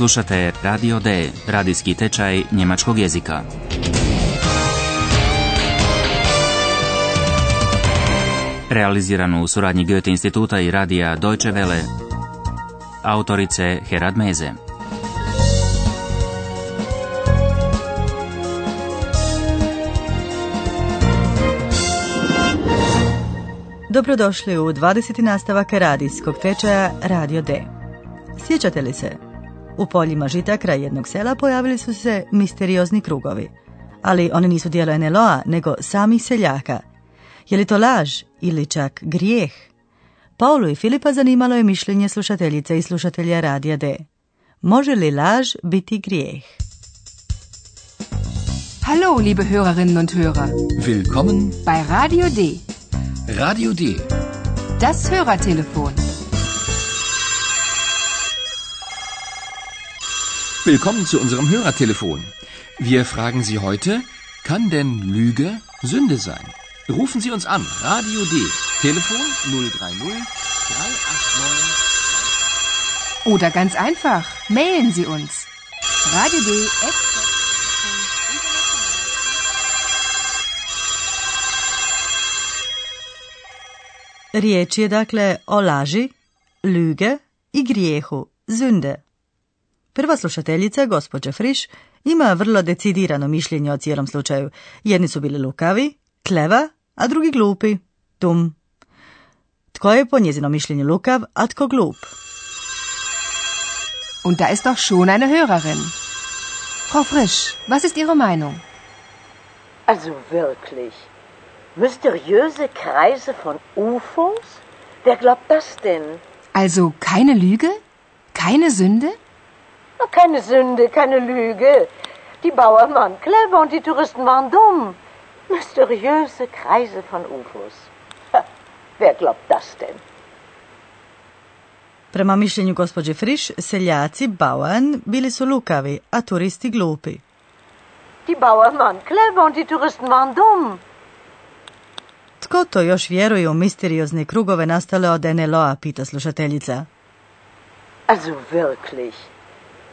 Slušate Radio D, radijski tečaj njemačkog jezika. Realiziranu u suradnji Goethe instituta i radija Deutsche Welle. Autorice Herad Meze. Dobrodošli u 20. nastavak radijskog tečaja Radio D. Sjećate li se? U poljima žita kraj jednog sela pojavili su se misteriozni krugovi. Ali oni nisu dijelo NLO-a, nego samih seljaka. Je li to laž ili čak grijeh? Paulu i Filipa zanimalo je mišljenje slušateljica i slušatelja Radija D. Može li laž biti grijeh? Hallo, liebe Hörerinnen und Hörer. Willkommen bei Radio D. Radio D. Das Hörertelefon. Willkommen zu unserem Hörertelefon. Wir fragen Sie heute, kann denn Lüge Sünde sein? Rufen Sie uns an. Radio D. Telefon 030 389. Oder ganz einfach, mailen Sie uns. Radio D. Riječ je dakle o laži, lüge i grijehu, zünde. Prva slušateljica, gospođa Friš, ima vrlo decidirano mišljenje o cijelom slučaju. Jedni su bili lukavi, kleva, a drugi glupi, tum. Tko je po njezinom mišljenju lukav, a tko glup? Und da ist doch schon eine Hörerin. Frau Frisch, was ist Ihre Meinung? Also wirklich. Mysteriöse Kreise von UFOs? Wer glaubt das denn? Also keine Lüge? Keine Sünde? Keine Sünde, keine Lüge. Die Bauern waren clever und die Touristen waren dumm. Mysteriöse Kreise von UFOs. wer glaubt das denn? Prema mišljenju gospođe Friš, seljaci, Bauern, bili su lukavi, a turisti glupi. Die Bauern waren clever und die Touristen waren dumm. Tko to još vjeruje u misteriozne krugove nastale od NLO-a, pita slušateljica. Also wirklich.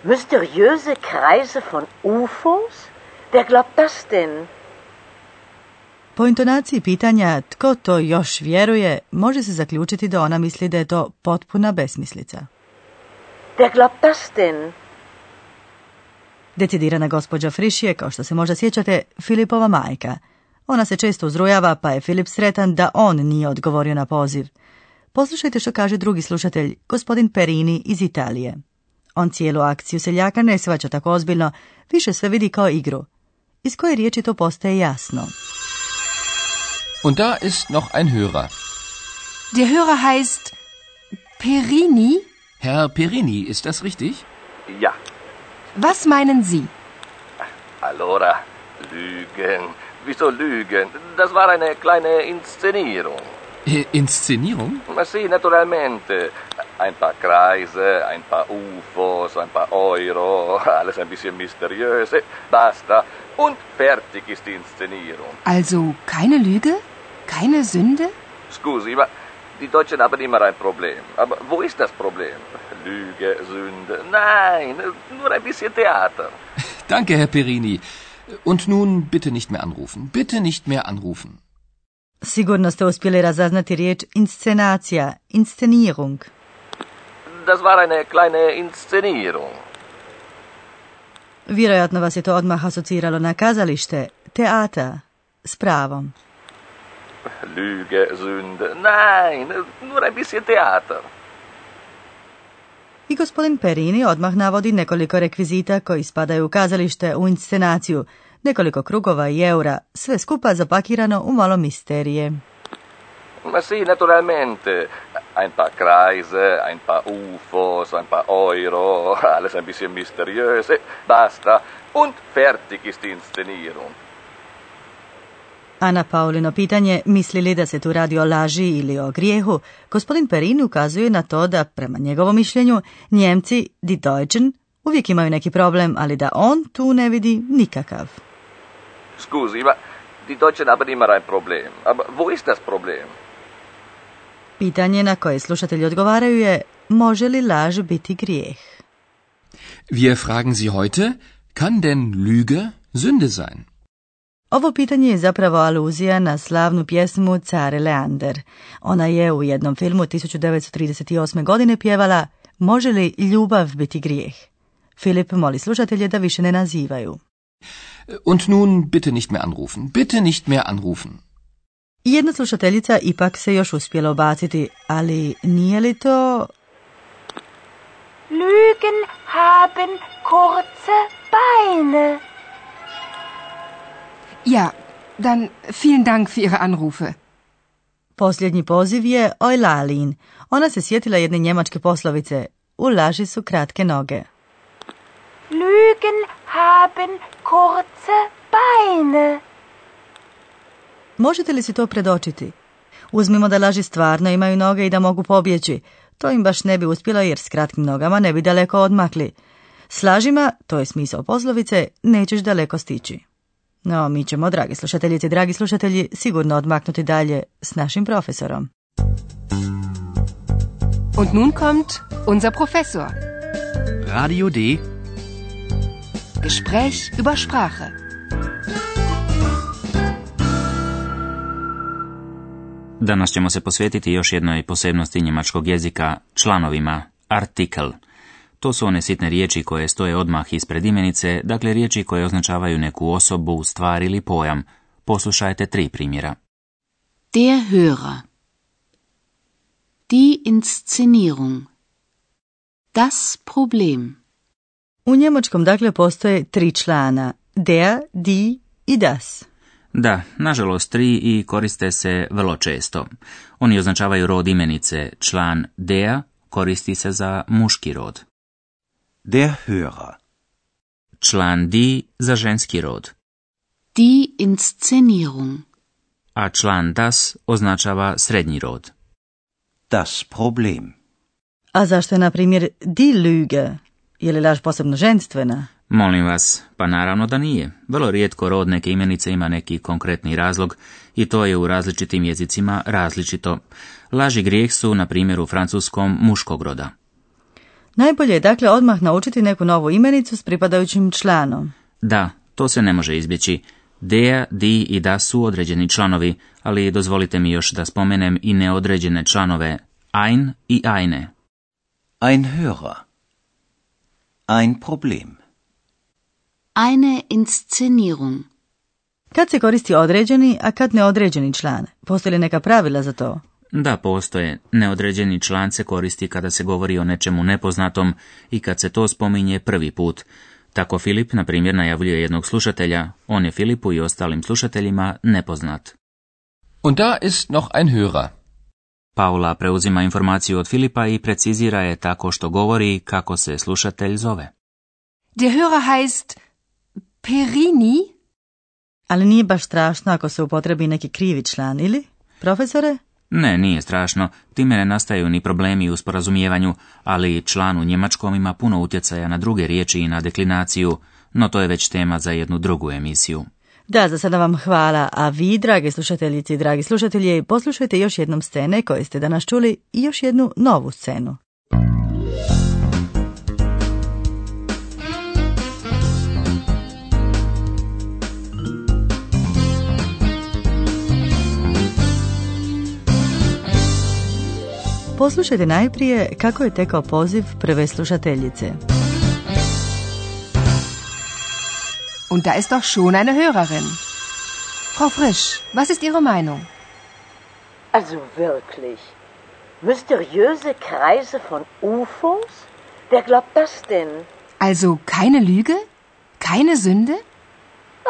Mysteriöse Kreise von UFOs? Wer glaubt das denn? Po intonaciji pitanja tko to još vjeruje, može se zaključiti da ona misli da je to potpuna besmislica. Wer glaubt das denn? Decidirana gospođa Friš je, kao što se možda sjećate, Filipova majka. Ona se često uzrujava, pa je Filip sretan da on nije odgovorio na poziv. Poslušajte što kaže drugi slušatelj, gospodin Perini iz Italije. On cijelu akciju seljaka ne svaća tako ozbiljno, više sve vidi kao igru. Iz koje riječi to postaje jasno. Und da ist noch ein Hörer. Der Hörer heißt Perini. Herr Perini, ist das richtig? Ja. Was meinen Sie? Allora, Lügen. Wieso Lügen? Das war eine kleine Inszenierung. Inszenierung? Ma sì, naturalmente. Ein paar Kreise, ein paar UFOs, ein paar Euro, alles ein bisschen mysteriös. Basta. Und fertig ist die Inszenierung. Also keine Lüge? Keine Sünde? Scusi, ma die Deutschen haben immer ein Problem. Aber wo ist das Problem? Lüge, Sünde? Nein, nur ein bisschen Theater. Danke, Herr Perini. Und nun bitte nicht mehr anrufen. Bitte nicht mehr anrufen. Sigurno ste uspjeli razaznati riječ inscenacija, inscenierung. Das war eine kleine Inszenierung. Vjerojatno vas je to odmah asociralo na kazalište, teata, s pravom. Lüge, Sünde. Nein, nur ein bisschen Theater. I gospodin Perini odmah navodi nekoliko rekvizita koji spadaju u kazalište u inscenaciju, nekoliko krugova i eura, sve skupa zapakirano u malo misterije. Ma sì, naturalmente. Ein paar Kreise, ein paar UFOs, ein paar Euro, alles ein bisschen mysteriös. Basta. Und fertig ist die Inszenierung. A na Paulino pitanje misli li da se tu radi o laži ili o grijehu, gospodin Perini ukazuje na to da, prema njegovom mišljenju, Njemci, die Deutschen, uvijek imaju neki problem, ali da on tu ne vidi nikakav. Scusi, ma die Deutschen haben immer ein Problem. Aber wo ist das Problem? Pitanje na koje slušatelji odgovaraju je, može li laž biti grijeh? Wir fragen Sie heute, kann denn Lüge Sünde sein? Ovo pitanje je zapravo aluzija na slavnu pjesmu Care Leander. Ona je u jednom filmu 1938. godine pjevala Može li ljubav biti grijeh? Filip moli slušatelje da više ne nazivaju. Und nun bitte nicht mehr anrufen. Bitte nicht mehr anrufen. Jedna slušateljica ipak se još uspjela obaciti, ali nije li to... Lügen haben kurze Beine. Ja, dann vielen Dank für Ihre Anrufe. Posljednji poziv je Ojlalin. Ona se sjetila jedne njemačke poslovice. U laži su kratke noge. Lügen haben kurze Beine. Možete li si to predočiti? Uzmimo da laži stvarno imaju noge i da mogu pobjeći. To im baš ne bi uspjelo jer s kratkim nogama ne bi daleko odmakli. S lažima, to je smisao poslovice, nećeš daleko stići. No, mi ćemo, dragi slušateljice i dragi slušatelji, sigurno odmaknuti dalje s našim profesorom. Und nun kommt unser Professor. Radio D. Gespräch über Sprache. Danas ćemo se posvetiti još jednoj posebnosti njemačkog jezika, članovima, artikel. To su one sitne riječi koje stoje odmah ispred imenice, dakle riječi koje označavaju neku osobu, stvar ili pojam. Poslušajte tri primjera. Der Hörer. Die Inszenierung. Das Problem. U njemačkom dakle postoje tri člana, der, die i das. Da, nažalost tri i koriste se vrlo često. Oni označavaju rod imenice, član der koristi se za muški rod. Der Hörer. Član di za ženski rod, Die Inszenierung. a član das označava srednji rod. Das Problem. A zašto je, na primjer, die Lüge? Je li laž posebno ženstvena? Molim vas, pa naravno da nije. Vrlo rijetko rod neke imenice ima neki konkretni razlog i to je u različitim jezicima različito. Laž i grijeh su, na primjer, u francuskom muškog roda. Najbolje je dakle odmah naučiti neku novu imenicu s pripadajućim članom. Da, to se ne može izbjeći. Der, di i da su određeni članovi, ali dozvolite mi još da spomenem i neodređene članove ein i eine. Ein Hörer. Ein Problem. Eine Inszenierung. Kad se koristi određeni, a kad neodređeni član? Postoji li neka pravila za to? Da, postoje. Neodređeni član se koristi kada se govori o nečemu nepoznatom i kad se to spominje prvi put. Tako Filip, na primjer, najavljuje jednog slušatelja, on je Filipu i ostalim slušateljima nepoznat. Und da ist noch ein Hörer. Paula preuzima informaciju od Filipa i precizira je tako što govori kako se slušatelj zove. Der Hörer heißt Perini. Ali nije baš strašno ako se upotrebi neki krivi član, ili? Profesore? Ne, nije strašno, time ne nastaju ni problemi u sporazumijevanju, ali član u njemačkom ima puno utjecaja na druge riječi i na deklinaciju, no to je već tema za jednu drugu emisiju. Da, za sada vam hvala, a vi, drage slušateljice i dragi slušatelji, poslušajte još jednom scene koje ste danas čuli i još jednu novu scenu. Poslušajte najprije kako je tekao poziv prve slušateljice. Und da ist doch schon eine Hörerin. Frau Frisch, was ist Ihre Meinung? Also wirklich. Mysteriöse Kreise von UFOs? Wer glaubt das denn? Also keine Lüge? Keine Sünde?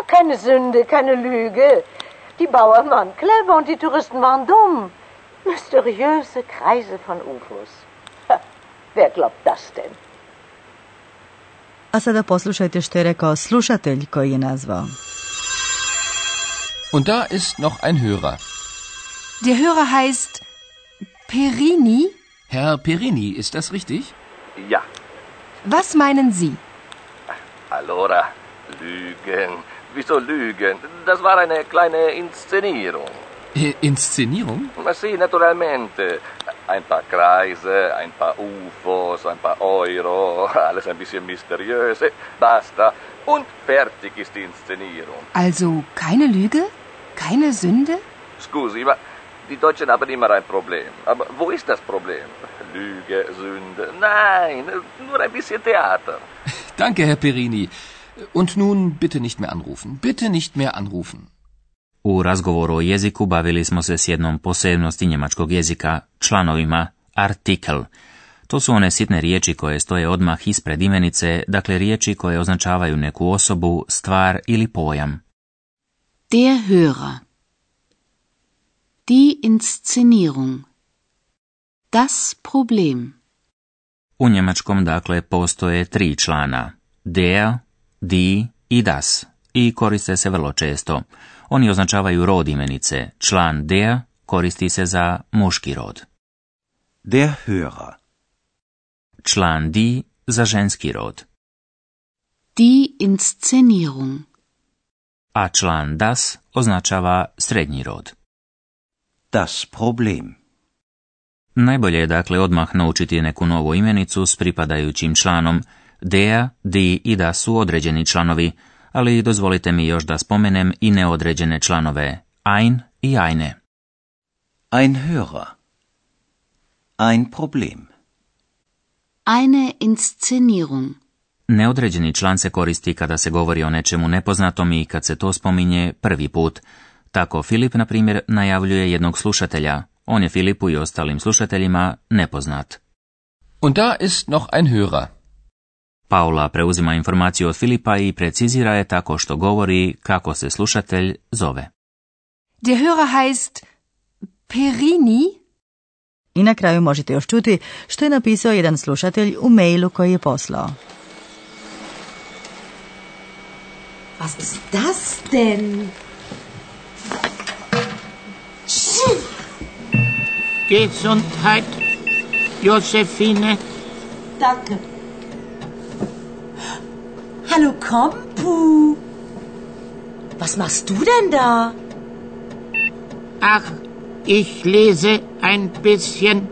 Keine Sünde, keine Lüge. Die Bauern waren clever und die Touristen waren dumm. Mysteriöse Kreise von UFOs. Ha, wer glaubt das denn? A sada poslušajte što je rekao slušatelj koji je nazvao. Und da ist noch ein Hörer. Der Hörer heißt Perini. Herr Perini, ist das richtig? Ja. Was meinen Sie? Allora, Lügen. Wieso Lügen? Das war eine kleine Inszenierung. Äh, Inszenierung? Ma sì, naturalmente. ein paar Kreise, ein paar UFOs, ein paar Euro, alles ein bisschen mysteriös. Eh, basta. Und fertig ist die Inszenierung. Also keine Lüge? Keine Sünde? Scusi, ma die Deutschen haben immer ein Problem. Aber wo ist das Problem? Lüge, Sünde? Nein, nur ein bisschen Theater. Danke, Herr Perini. Und nun bitte nicht mehr anrufen. Bitte nicht mehr anrufen. U razgovoru o jeziku bavili smo se s jednom posebnosti njemačkog jezika, članovima artikel. To su one sitne riječi koje stoje odmah ispred imenice, dakle riječi koje označavaju neku osobu, stvar ili pojam. Der Hörer. Die Inszenierung. Das Problem. U njemačkom dakle postoje tri člana. Der, die i das i koriste se vrlo često. Oni označavaju rod imenice. Član der koristi se za muški rod. Der Hörer. Član die za ženski rod. Die Inszenierung. A član das označava srednji rod. Das Problem. Najbolje je dakle odmah naučiti neku novu imenicu s pripadajućim članom. Der, die i das su određeni članovi, ali dozvolite mi još da spomenem i neodređene članove ein i eine. Ein Hörer. Ein Problem. Eine Inszenierung. Neodređeni član se koristi kada se govori o nečemu nepoznatom i kad se to spominje prvi put. Tako Filip, na primjer, najavljuje jednog slušatelja. On je Filipu i ostalim slušateljima nepoznat. Und da ist noch ein Hörer. Paula preuzima informaciju od Filipa i precizira je tako što govori kako se slušatelj zove. Der Hörer heißt Perini? I na kraju možete još čuti što je napisao jedan slušatelj u mailu koji je poslao. Was ist das denn? Gesundheit, Josephine. Danke. Hallo Kompu. Was machst du denn da? Ach, ich lese ein bisschen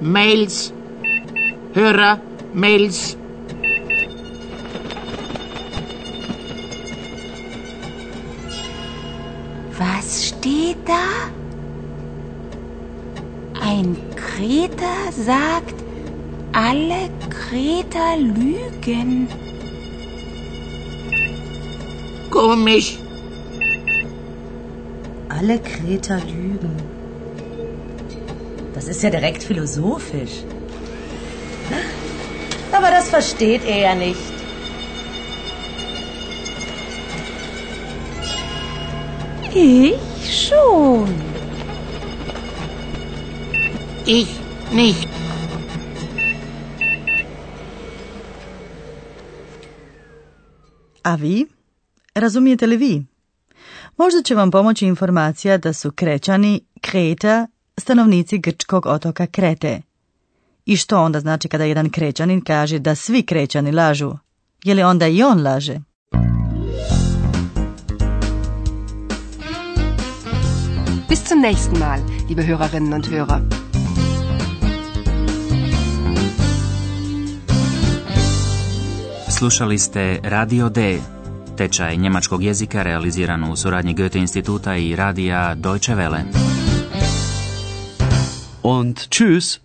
Mails, Hörer, Mails. Was steht da? Ein Kreter sagt, alle Kreter lügen. Komisch. Alle Kreter lügen. Das ist ja direkt philosophisch. Aber das versteht er ja nicht. Ich schon. Ich nicht. A vi? Razumijete li vi? Možda će vam pomoći informacija da su krećani Kreta stanovnici grčkog otoka Krete. I što onda znači kada jedan krećanin kaže da svi krećani lažu? Je li onda i on laže? Bis zum nächsten Mal, liebe Hörerinnen und Hörer. Slušali ste Radio D, tečaj njemačkog jezika realiziran u suradnji Goethe instituta i radija Deutsche Welle. Und tschüss.